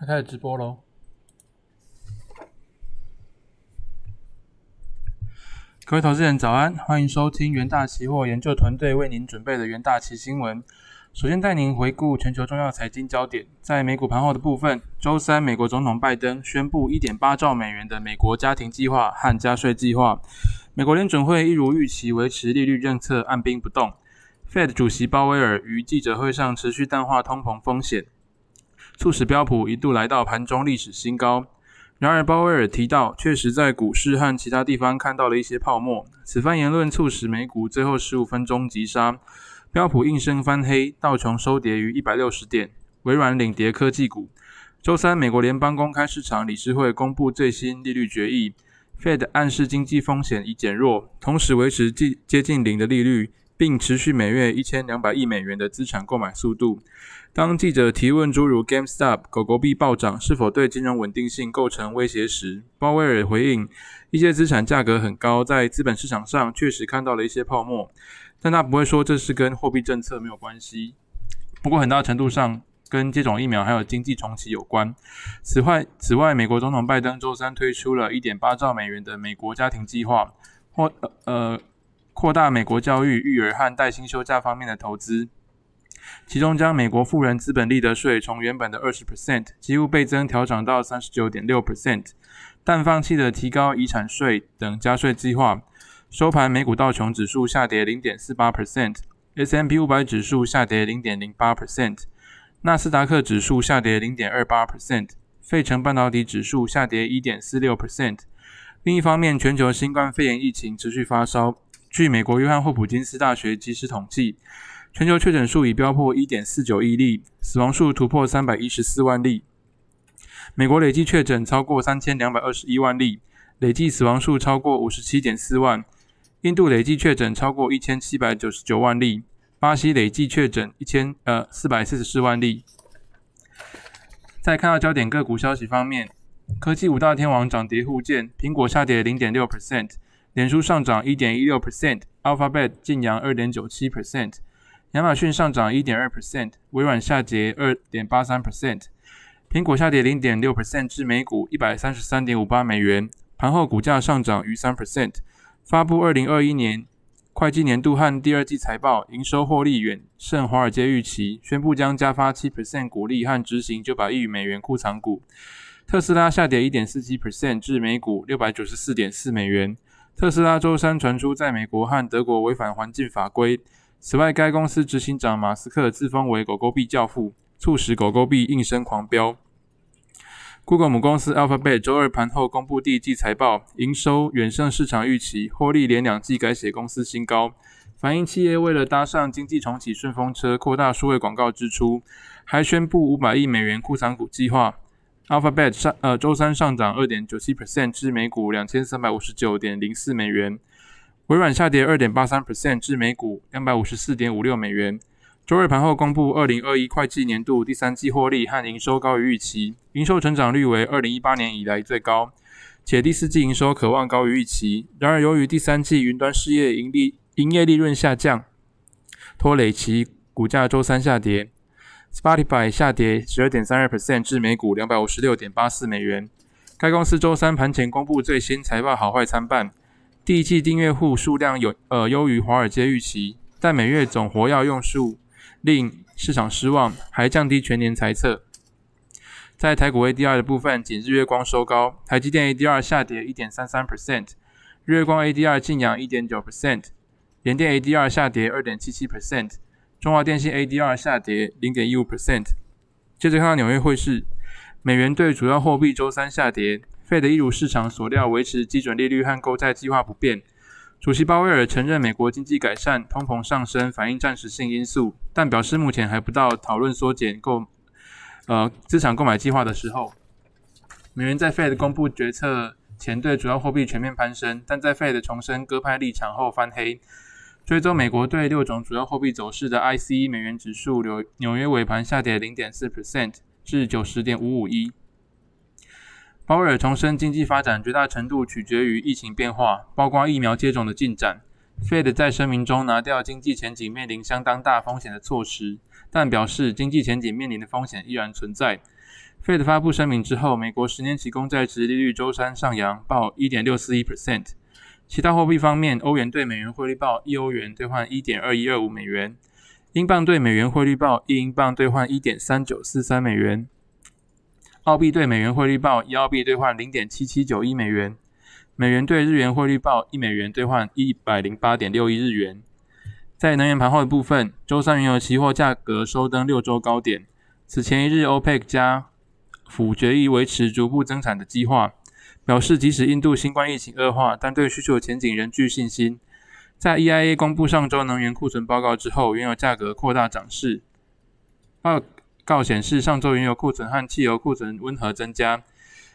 他开始直播喽！各位投资人早安，欢迎收听元大期货研究团队为您准备的元大期新闻。首先带您回顾全球重要财经焦点。在美股盘后的部分，周三，美国总统拜登宣布1.8兆美元的美国家庭计划和加税计划。美国联准会一如预期维持利率政策按兵不动。Fed 主席鲍威尔于记者会上持续淡化通膨风险。促使标普一度来到盘中历史新高。然而，鲍威尔提到，确实在股市和其他地方看到了一些泡沫。此番言论促使美股最后十五分钟急杀，标普应声翻黑，道琼收跌于一百六十点，微软领跌科技股。周三，美国联邦公开市场理事会公布最新利率决议，Fed 暗示经济风险已减弱，同时维持近接近零的利率。并持续每月一千两百亿美元的资产购买速度。当记者提问诸如 GameStop 狗狗币暴涨是否对金融稳定性构成威胁时，鲍威尔回应：一些资产价格很高，在资本市场上确实看到了一些泡沫，但他不会说这是跟货币政策没有关系。不过很大程度上跟接种疫苗还有经济重启有关。此外，此外，美国总统拜登周三推出了一点八兆美元的美国家庭计划，或呃。扩大美国教育、育儿和带薪休假方面的投资，其中将美国富人资本利得税从原本的二十 percent 几乎倍增调整到三十九点六 percent，但放弃了提高遗产税等加税计划。收盘，美股道琼指数下跌零点四八 percent，S M P 五百指数下跌零点零八 percent，纳斯达克指数下跌零点二八 percent，费城半导体指数下跌一点四六 percent。另一方面，全球新冠肺炎疫情持续发烧。据美国约翰霍普金斯大学及时统计，全球确诊数已飙破一点四九亿例，死亡数突破三百一十四万例。美国累计确诊超过三千两百二十一万例，累计死亡数超过五十七点四万。印度累计确诊超过一千七百九十九万例，巴西累计确诊一千呃四百四十四万例。在看到焦点个股消息方面，科技五大天王涨跌互见，苹果下跌零点六 percent。脸书上涨一点一六 percent，Alphabet 晋阳二点九七 percent，亚马逊上涨一点二 percent，微软下跌二点八三 percent，苹果下跌零点六 percent 至每股一百三十三点五八美元，盘后股价上涨逾三 percent。发布二零二一年会计年度和第二季财报，营收获利远胜华尔街预期，宣布将加发七 percent 股利和执行九百亿美元库藏股。特斯拉下跌一点四七 percent 至每股六百九十四点四美元。特斯拉周三传出在美国和德国违反环境法规。此外，该公司执行长马斯克自封为“狗狗币教父”，促使狗狗币应声狂飙。Google 母公司 Alphabet 周二盘后公布第一季财报，营收远胜市场预期，获利连两季改写公司新高，反映企业为了搭上经济重启顺风车，扩大数位广告支出，还宣布五百亿美元库藏股计划。Alphabet 上呃周三上涨二点九七 percent 至每股两千三百五十九点零四美元，微软下跌二点八三 percent 至每股两百五十四点五六美元。周日盘后公布二零二一会计年度第三季获利和营收高于预期，营收成长率为二零一八年以来最高，且第四季营收可望高于预期。然而，由于第三季云端事业盈利营业利润下降，拖累其股价周三下跌。Spotify 下跌十二点三二 percent 至每股两百五十六点八四美元。该公司周三盘前公布最新财报，好坏参半。第一季订阅户数量有呃优于华尔街预期，但每月总活跃用数令市场失望，还降低全年财测。在台股 ADR 的部分，仅日月光收高，台积电 ADR 下跌一点三三 percent，日月光 ADR 净扬一点九 percent，联电 ADR 下跌二点七七 percent。中华电信 ADR 下跌零点一五 percent。接着看到纽约汇市，美元对主要货币周三下跌。费的一如市场所料，维持基准利率和购债计划不变。主席鲍威尔承认美国经济改善、通膨上升反映暂时性因素，但表示目前还不到讨论缩减购呃资产购买计划的时候。美元在 Fed 公布决策前对主要货币全面攀升，但在 Fed 重申鸽派立场后翻黑。追踪美国对六种主要货币走势的 ICE 美元指数，纽纽约尾盘下跌零点四 percent 至九十点五五一。鲍威尔重申，经济发展绝大程度取决于疫情变化，包括疫苗接种的进展。Fed 在声明中拿掉经济前景面临相当大风险的措施，但表示经济前景面临的风险依然存在。Fed 发布声明之后，美国十年期公债值利率周三上扬，报一点六四一 percent。其他货币方面，欧元对美元汇率报一欧元兑换一点二一二五美元，英镑对美元汇率报一英镑兑换一点三九四三美元，澳币对美元汇率报一澳币兑换零点七七九一美元。美元兑日元汇率报一美元兑换一百零八点六一日元。在能源盘后的部分，周三原油期货价格收登六周高点。此前一日，OPEC 加府决议维持逐步增产的计划，表示即使印度新冠疫情恶化，但对需求前景仍具信心。在 EIA 公布上周能源库存报告之后，原油价格扩大涨势。报告显示，上周原油库存和汽油库存温和增加。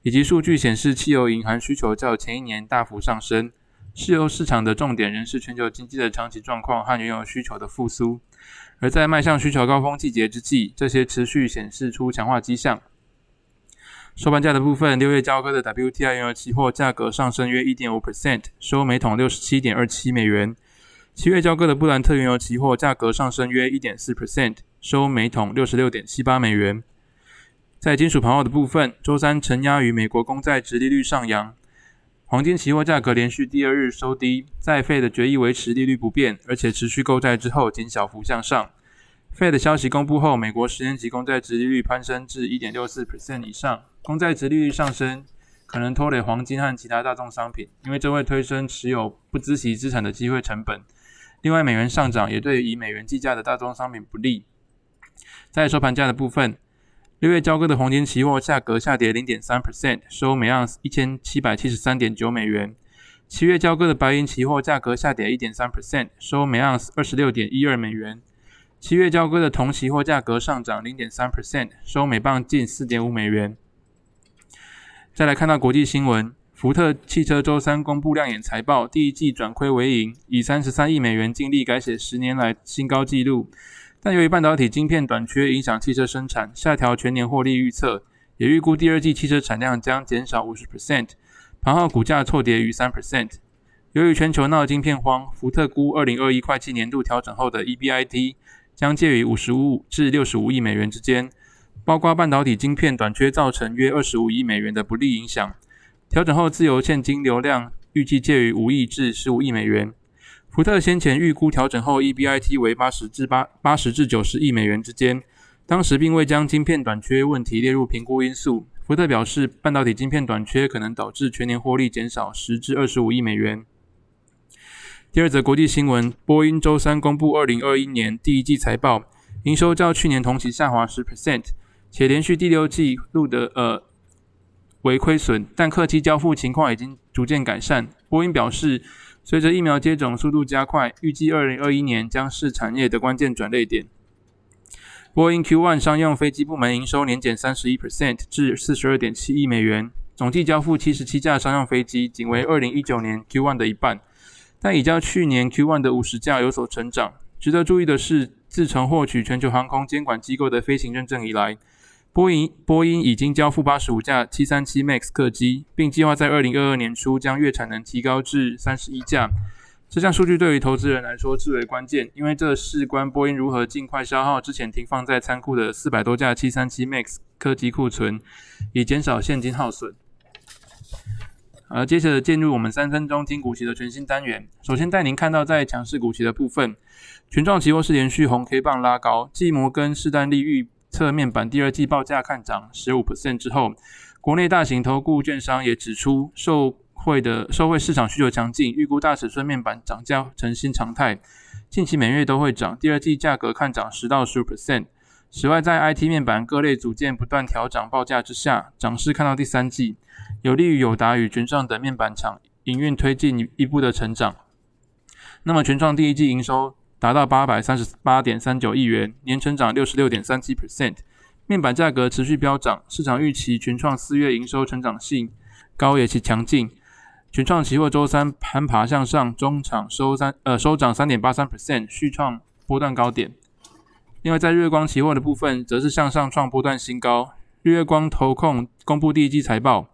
以及数据显示，汽油银行需求较前一年大幅上升。石油市场的重点仍是全球经济的长期状况和原油需求的复苏。而在迈向需求高峰季节之际，这些持续显示出强化迹象。收盘价的部分，六月交割的 WTI 原油期货价格上升约一点五 percent，收每桶六十七点二七美元。七月交割的布兰特原油期货价格上升约一点四 percent，收每桶六十六点七八美元。在金属盘后的部分，周三承压于美国公债直利率上扬，黄金期货价格连续第二日收低，在费的决议维持利率不变，而且持续购债之后仅小幅向上。费的消息公布后，美国十年期公债直利率攀升至一点六四 percent 以上，公债直利率上升可能拖累黄金和其他大宗商品，因为这会推升持有不孳息资产的机会成本。另外，美元上涨也对以美元计价的大宗商品不利。在收盘价的部分。六月交割的黄金期货价格下跌零点三 percent，收每盎司一千七百七十三点九美元。七月交割的白银期货价格下跌一点三 percent，收每盎司二十六点一二美元。七月交割的铜期货价格上涨零点三 percent，收每磅近四点五美元。再来看到国际新闻，福特汽车周三公布亮眼财报，第一季转亏为盈，以三十三亿美元净利改写十年来新高纪录。但由于半导体晶片短缺影响汽车生产，下调全年获利预测，也预估第二季汽车产量将减少五十 percent。盘后股价错跌逾三 percent。由于全球闹晶片荒，福特估二零二一会计年度调整后的 EBIT 将介于五十五至六十五亿美元之间，包括半导体晶片短缺造成约二十五亿美元的不利影响。调整后自由现金流量预计介于五亿至十五亿美元。福特先前预估调整后 EBIT 为八十至八八十至九十亿美元之间，当时并未将晶片短缺问题列入评估因素。福特表示，半导体晶片短缺可能导致全年获利减少十至二十五亿美元。第二则国际新闻：波音周三公布二零二一年第一季财报，营收较去年同期下滑十 percent，且连续第六季录得呃为亏损，但客机交付情况已经逐渐改善。波音表示。随着疫苗接种速度加快，预计二零二一年将是产业的关键转捩点。波音 Q1 商用飞机部门营收年减三十一 percent 至四十二点七亿美元，总计交付七十七架商用飞机，仅为二零一九年 Q1 的一半，但已较去年 Q1 的五十架有所成长。值得注意的是，自从获取全球航空监管机构的飞行认证以来，波音波音已经交付八十五架七三七 MAX 客机，并计划在二零二二年初将月产能提高至三十一架。这项数据对于投资人来说至为关键，因为这事关波音如何尽快消耗之前停放在仓库的四百多架七三七 MAX 客机库存，以减少现金耗损。而接着进入我们三分钟听股息的全新单元，首先带您看到在强势股息的部分，群创期货是连续红 K 棒拉高，继摩根士丹利预。侧面板第二季报价看涨十五 percent 之后，国内大型投顾券商也指出，受惠的受惠市场需求强劲，预估大尺寸面板涨价成新常态，近期每月都会涨。第二季价格看涨十到十五 percent。此外，在 IT 面板各类组件不断调涨报价之下，涨势看到第三季，有利于友达与群创等面板厂营运推进一步的成长。那么，群创第一季营收。达到八百三十八点三九亿元，年成长六十六点三七 percent。面板价格持续飙涨，市场预期群创四月营收成长性高也其强劲。群创期货周三攀爬向上，中场收三呃收涨三点八三 percent，续创波段高点。另外，在日月光期货的部分，则是向上创波段新高。日月光投控公布第一季财报，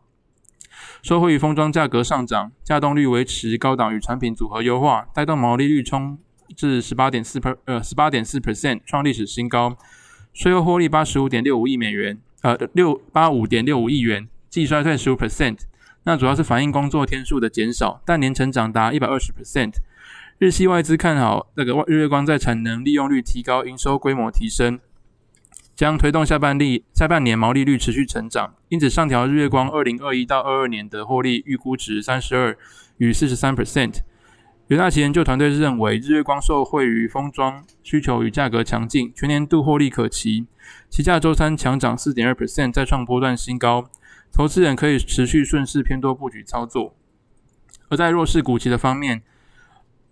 受惠于封装价格上涨，价动率维持高档与产品组合优化，带动毛利率冲至十八点四 per 呃十八点四 percent，创历史新高。税后获利八十五点六五亿美元，呃六八五点六五亿元，季衰退十五 percent。那主要是反映工作天数的减少，但年成长达一百二十 percent。日系外资看好那个日月光在产能利用率提高、营收规模提升。将推动下半利下半年毛利率持续成长，因此上调日月光二零二一到二二年的获利预估值三十二与四十三 percent。元大旗研究团队认为，日月光受惠于封装需求与价格强劲，全年度获利可期。旗价周三强涨四点二 percent，再创波段新高。投资人可以持续顺势偏多布局操作。而在弱势股期的方面，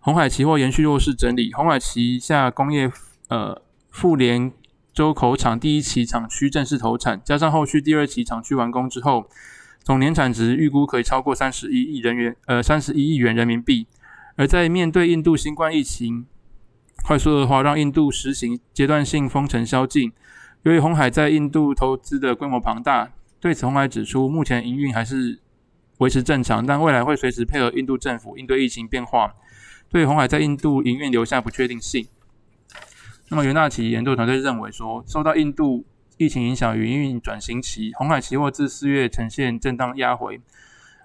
红海期货延续弱势整理，红海旗下工业呃富联。周口厂第一期厂区正式投产，加上后续第二期厂区完工之后，总年产值预估可以超过三十一亿人元，呃，三十一亿元人民币。而在面对印度新冠疫情快速恶化，让印度实行阶段性封城宵禁，由于红海在印度投资的规模庞大，对此红海指出，目前营运还是维持正常，但未来会随时配合印度政府应对疫情变化，对红海在印度营运留下不确定性。那么，元大旗研究团队认为说，受到印度疫情影响营运转型期，红海期货自四月呈现震荡压回，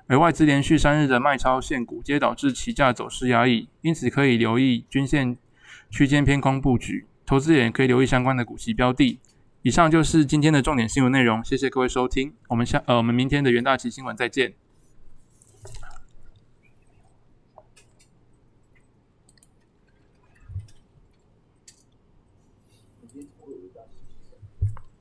而外资连续三日的卖超现股，皆导致期价走势压抑，因此可以留意均线区间偏空布局，投资人可以留意相关的股息标的。以上就是今天的重点新闻内容，谢谢各位收听，我们下呃我们明天的元大旗新闻再见。